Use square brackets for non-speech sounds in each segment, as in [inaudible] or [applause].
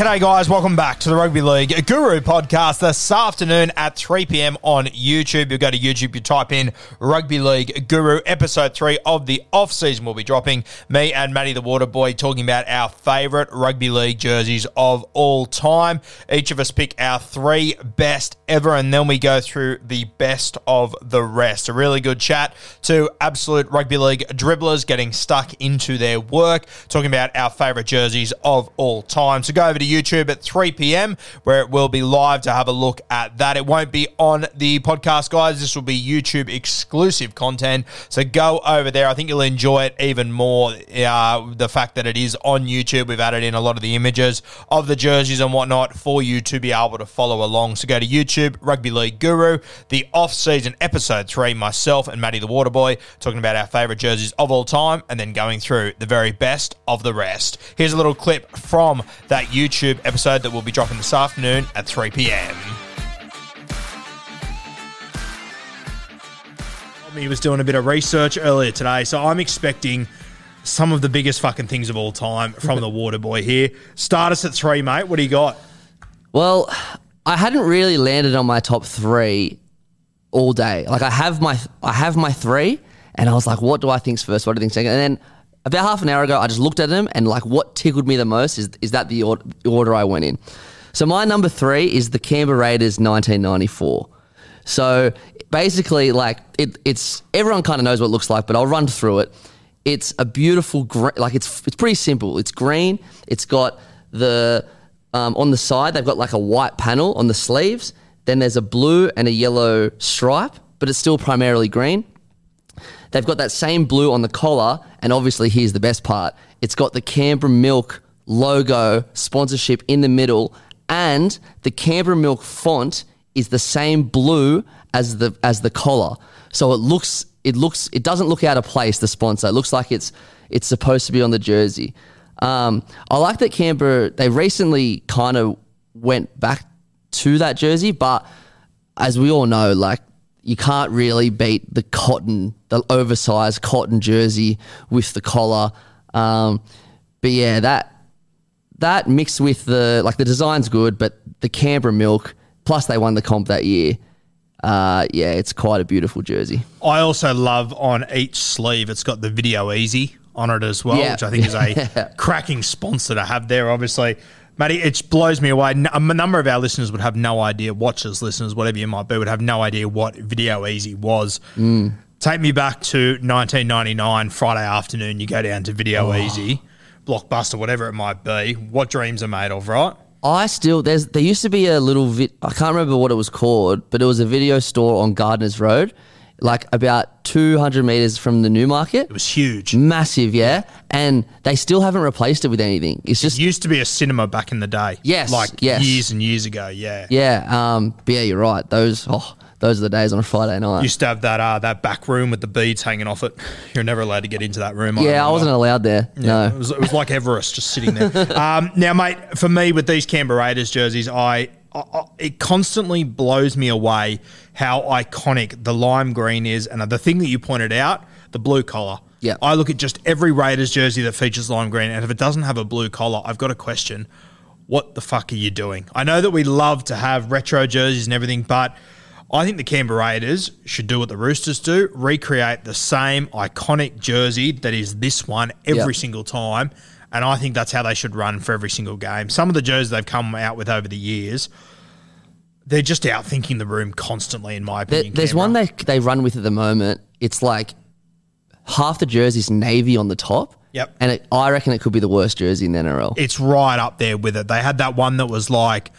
G'day, guys. Welcome back to the Rugby League Guru podcast this afternoon at 3 p.m. on YouTube. You go to YouTube, you type in Rugby League Guru, episode three of the off season. We'll be dropping. Me and Matty the Water Boy talking about our favourite rugby league jerseys of all time. Each of us pick our three best ever, and then we go through the best of the rest. A really good chat to absolute rugby league dribblers getting stuck into their work, talking about our favourite jerseys of all time. So go over to YouTube at 3 p.m. where it will be live to have a look at that. It won't be on the podcast, guys. This will be YouTube exclusive content. So go over there. I think you'll enjoy it even more. Uh, the fact that it is on YouTube, we've added in a lot of the images of the jerseys and whatnot for you to be able to follow along. So go to YouTube, Rugby League Guru, the off season episode three, myself and Matty the Waterboy talking about our favourite jerseys of all time and then going through the very best of the rest. Here's a little clip from that YouTube episode that will be dropping this afternoon at 3 p.m. He was doing a bit of research earlier today, so I'm expecting some of the biggest fucking things of all time from the [laughs] Water Boy here. Start us at three, mate. What do you got? Well, I hadn't really landed on my top three all day. Like I have my I have my three, and I was like, what do I think's first? What do I think second? And then about half an hour ago, I just looked at them, and like what tickled me the most is is that the order, the order I went in. So my number three is the Canberra Raiders 1994. So basically, like it, it's everyone kind of knows what it looks like, but I'll run through it. It's a beautiful, like it's it's pretty simple. It's green. It's got the um, on the side they've got like a white panel on the sleeves. Then there's a blue and a yellow stripe, but it's still primarily green. They've got that same blue on the collar, and obviously here's the best part: it's got the Canberra Milk logo sponsorship in the middle, and the Canberra Milk font is the same blue as the as the collar. So it looks it looks it doesn't look out of place. The sponsor it looks like it's it's supposed to be on the jersey. Um, I like that Canberra they recently kind of went back to that jersey, but as we all know, like you can't really beat the cotton, the oversized cotton jersey with the collar. Um, but yeah, that that mixed with the like the design's good, but the Canberra milk plus they won the comp that year. Uh, yeah, it's quite a beautiful jersey. I also love on each sleeve, it's got the Video Easy on it as well, Yeah. which I think is a [laughs] cracking sponsor to have there, obviously. Matty, it blows me away. A number of our listeners would have no idea, watchers, listeners, whatever you might be, would have no idea what Video Easy was. Mm. Take me back to 1999, Friday afternoon. You go down to Video Oh. Easy, Blockbuster, whatever it might be. What dreams are made of, right? I still there's there used to be a little vid, I can't remember what it was called, but it was a video store on Gardner's Road. Like about 200 meters from the new market. It was huge. Massive, yeah. And they still haven't replaced it with anything. It's just, It used to be a cinema back in the day. Yes, Like yes. years and years ago, yeah. yeah. Um, but yeah, you're right. Those, oh, those are the days on a Friday night. Used to have that uh, that back room with the beads hanging off it. You're never allowed to get into that room. yeah, I remember. wasn't allowed there. Yeah, it No. was, it was like Everest just sitting there. [laughs] um, now, mate, for me with these Canberra Raiders jerseys, I, I, I it constantly blows me away how iconic the lime green is, and the thing that you pointed out, the blue collar. Yeah. I look at just every Raiders jersey that features lime green, and if it doesn't have a blue collar, I've got a question. What the fuck are you doing? I know that we love to have retro jerseys and everything, but I think the Canberra Raiders should do what the Roosters do, recreate the same iconic jersey that is this one every Yep. single time. And I think that's how they should run for every single game. Some of the jerseys they've come out with over the years, they're just out thinking the room constantly, in my There- opinion. there's Canberra. one they they run with at the moment. It's like half the jersey's navy on the top. Yep. And it, I reckon it could be the worst jersey in the NRL. it's right up there with it. They had that one that was like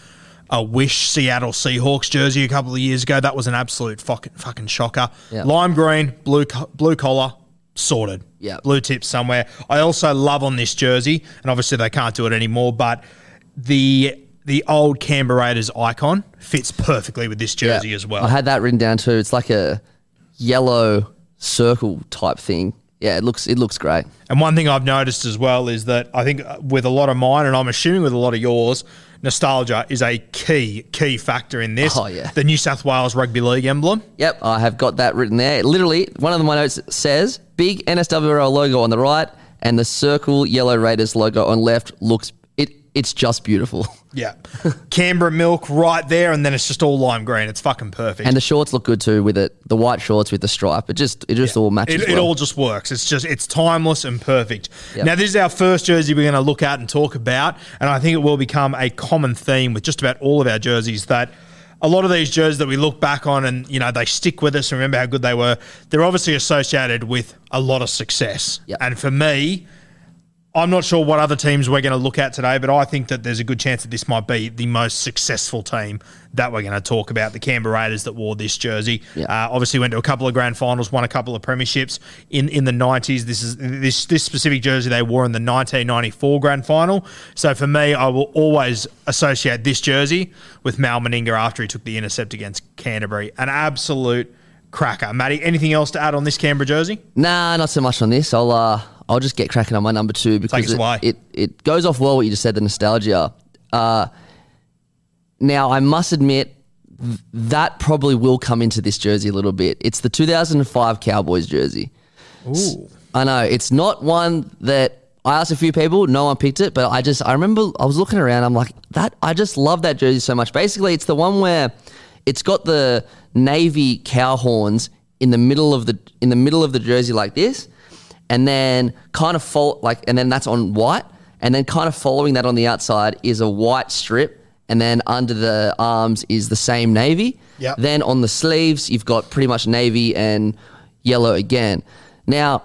a Wish Seattle Seahawks jersey a couple of years ago. That was an absolute fucking fucking shocker. Yeah. Lime green, blue blue collar, sorted. Yeah. blue tips somewhere. I also love on this jersey, and obviously they can't do it anymore, but the the old Canberra Raiders icon fits perfectly with this jersey Yeah. as well. I had that written down too. It's like a yellow circle type thing. Yeah, it looks it looks great. And one thing I've noticed as well is that I think with a lot of mine, and I'm assuming with a lot of yours, nostalgia is a key key factor in this. Oh, yeah. The New South Wales Rugby League emblem. Yep, I have got that written there. Literally, one of my notes says big NSWRL logo on the right and the circle yellow Raiders logo on left looks it's just beautiful. [laughs] Yeah. Canberra milk right there, and then it's just all lime green. It's fucking perfect. And the shorts look good too with it. The white shorts with the stripe. It just it just all matches. It, it all just works. It's just it's timeless and perfect. Yep. Now this is our first jersey we're going to look at and talk about, and I think it will become a common theme with just about all of our jerseys that a lot of these jerseys that we look back on and you know they stick with us and remember how good they were. They're obviously associated with a lot of success. Yep. And for me, I'm not sure what other teams we're going to look at today, but I think that there's a good chance that this might be the most successful team that we're going to talk about. The Canberra Raiders that wore this jersey. Yeah. Uh, obviously, went to a couple of grand finals, won a couple of premierships in, in the 90s. This is this this specific jersey they wore in the 1994 grand final. So for me, I will always associate this jersey with Mal Meninga after he took the intercept against Canterbury. An absolute cracker. Matty, anything else to add on this Canberra jersey? Nah, not so much on this. I'll uh, I'll just get cracking on my number two because it, it it goes off well what you just said, the nostalgia. Uh, now I must admit th- that probably will come into this jersey a little bit. It's the 2005 Cowboys jersey. Ooh. I know it's not one that I asked a few people. No one picked it, but I just I remember I was looking around. I'm like that. I just love that jersey so much. Basically, it's the one where it's got the navy cow horns in the middle of the in the middle of the jersey like this, and then kind of like, and then that's on white, and then kind of following that on the outside is a white strip, and then under the arms is the same navy. Yep. Then on the sleeves, you've got pretty much navy and yellow again. Now,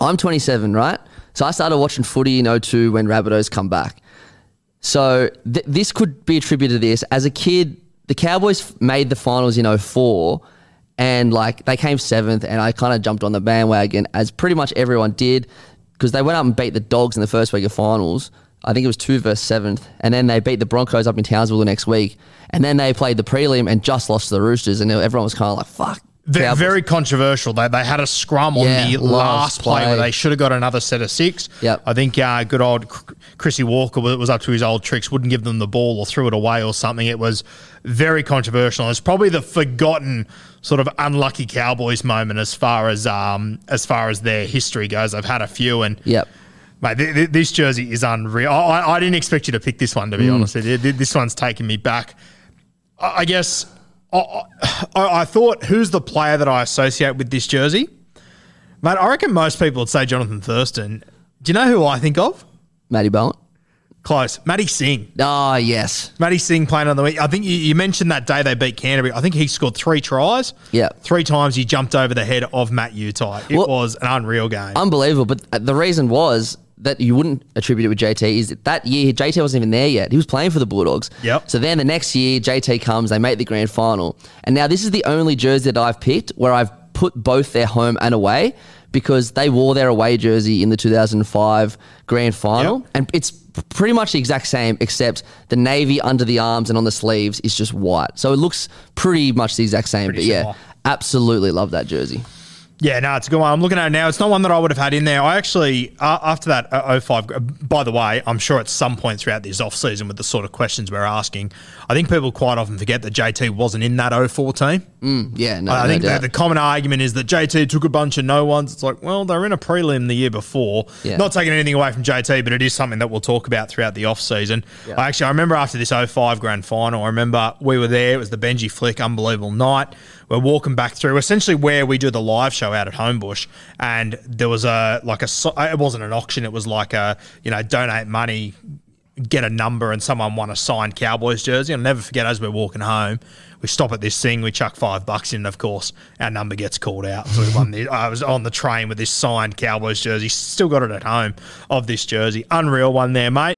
I'm 27, right? So I started watching footy in 02 when Rabbitohs come back. So th- this could be attributed to this. As a kid, the Cowboys made the finals in 04 and like they came seventh and I kind of jumped on the bandwagon as pretty much everyone did because they went up and beat the Dogs in the first week of finals. I think it was two versus seventh. And then they beat the Broncos up in Townsville the next week. And then they played the prelim and just lost to the Roosters. And everyone was kind of like, fuck. Ve- Cowboys. Very controversial. They, they had a scrum on Yeah, the last last play, where they should have got another set of six. Yep. I think uh, good old Chrissy Walker was up to his old tricks, wouldn't give them the ball or threw it away or something. It was very controversial. It's probably the forgotten sort of unlucky Cowboys moment as far as um, as far as their history goes. I've had a few and Yep. Mate, th- th- this jersey is unreal. I, I- I didn't expect you to pick this one, to be Mm. honest. This one's taken me back. I I guess I, I, I thought, who's the player that I associate with this jersey? Mate, I reckon most people would say Jonathan Thurston. Do you know who I think of? Matty Bowen. Close. Matty Sing. Ah, yes. Matty Sing playing on the week. I think you, you mentioned that day they beat Canterbury. I think he scored three tries. Yeah. Three times he jumped over the head of Matt Utai. It Well- was an unreal game. Unbelievable. But the reason was that you wouldn't attribute it with JT is that, that year JT wasn't even there yet. He was playing for the Bulldogs. Yep. So then the next year JT comes, they make the grand final, and now this is the only jersey that I've picked where I've put both their home and away because they wore their away jersey in the 2005 grand final, Yep. and it's pretty much the exact same except the navy under the arms and on the sleeves is just white. So it looks pretty much the exact same. Pretty but yeah, absolutely love that jersey. Yeah, no, it's a good one. I'm looking at it now. It's not one that I would have had in there. I actually, uh, after that uh, 05, uh, by the way, I'm sure at some point throughout this off season with the sort of questions we're asking, I think people quite often forget that JT wasn't in that 04 team. Yeah, no, I no think the, doubt. the common argument is that JT took a bunch of no ones. It's like, well, they were in a prelim the year before. Yeah. Not taking anything away from JT, but it is something that we'll talk about throughout the off season. Yeah. I actually, I remember after this 05 grand final, I remember we were there. It was the Benji Flick, unbelievable night. We're walking back through essentially where we do the live show out at Homebush, and there was a like a. It wasn't an auction. It was like a you know donate money get a number and someone won a signed Cowboys jersey. I'll never forget as we're walking home, we stop at this thing, we chuck five bucks in, and of course, our number gets called out. So we won the, I was on the train with this signed Cowboys jersey, still got it at home of this jersey. Unreal one there, mate.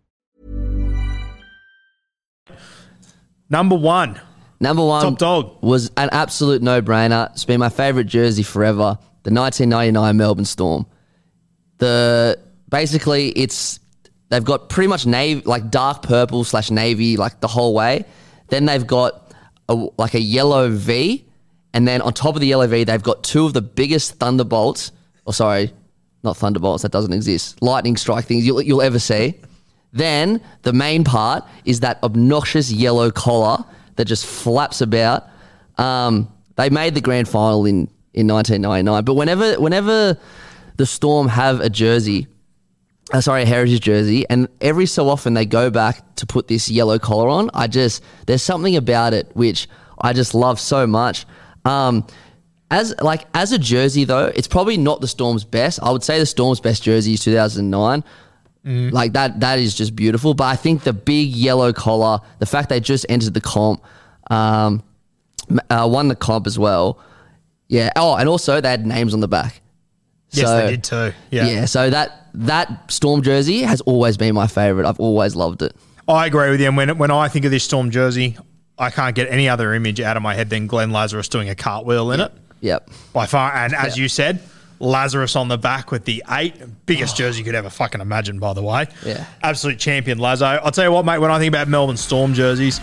Number one, Number one Top dog. was an absolute no brainer. It's been my favorite jersey forever. The 1999 Melbourne Storm. The basically it's they've got pretty much navy like dark purple slash navy like the whole way. Then they've got a, like a yellow V, and then on top of the yellow V they've got two of the biggest thunderbolts. Or sorry, not thunderbolts. That doesn't exist. Lightning strike things you'll, you'll ever see. Then the main part is that obnoxious yellow collar that just flaps about. Um, they made the grand final in, in 1999, but whenever whenever the Storm have a jersey, uh, sorry, a heritage jersey, and every so often they go back to put this yellow collar on, I just there's something about it which I just love so much. Um, as like as a jersey though, it's probably not the Storm's best. I would say the Storm's best jersey is 2009. Like that, that is just beautiful. But I think the big yellow collar, the fact they just entered the comp, um, uh, won the comp as well. Yeah. Oh, and also they had names on the back. yes, So- they did too. Yeah. Yeah. So that that Storm jersey has always been my favorite. I've always loved it. I agree with you. And when when I think of this Storm jersey, I can't get any other image out of my head than Glenn Lazarus doing a cartwheel in it. Yep. by far. And as you said, Lazarus on the back with the eight, biggest oh. jersey you could ever fucking imagine, by the way. Yeah. Absolute champion, Lazo. I'll tell you what, mate, when I think about Melbourne Storm jerseys,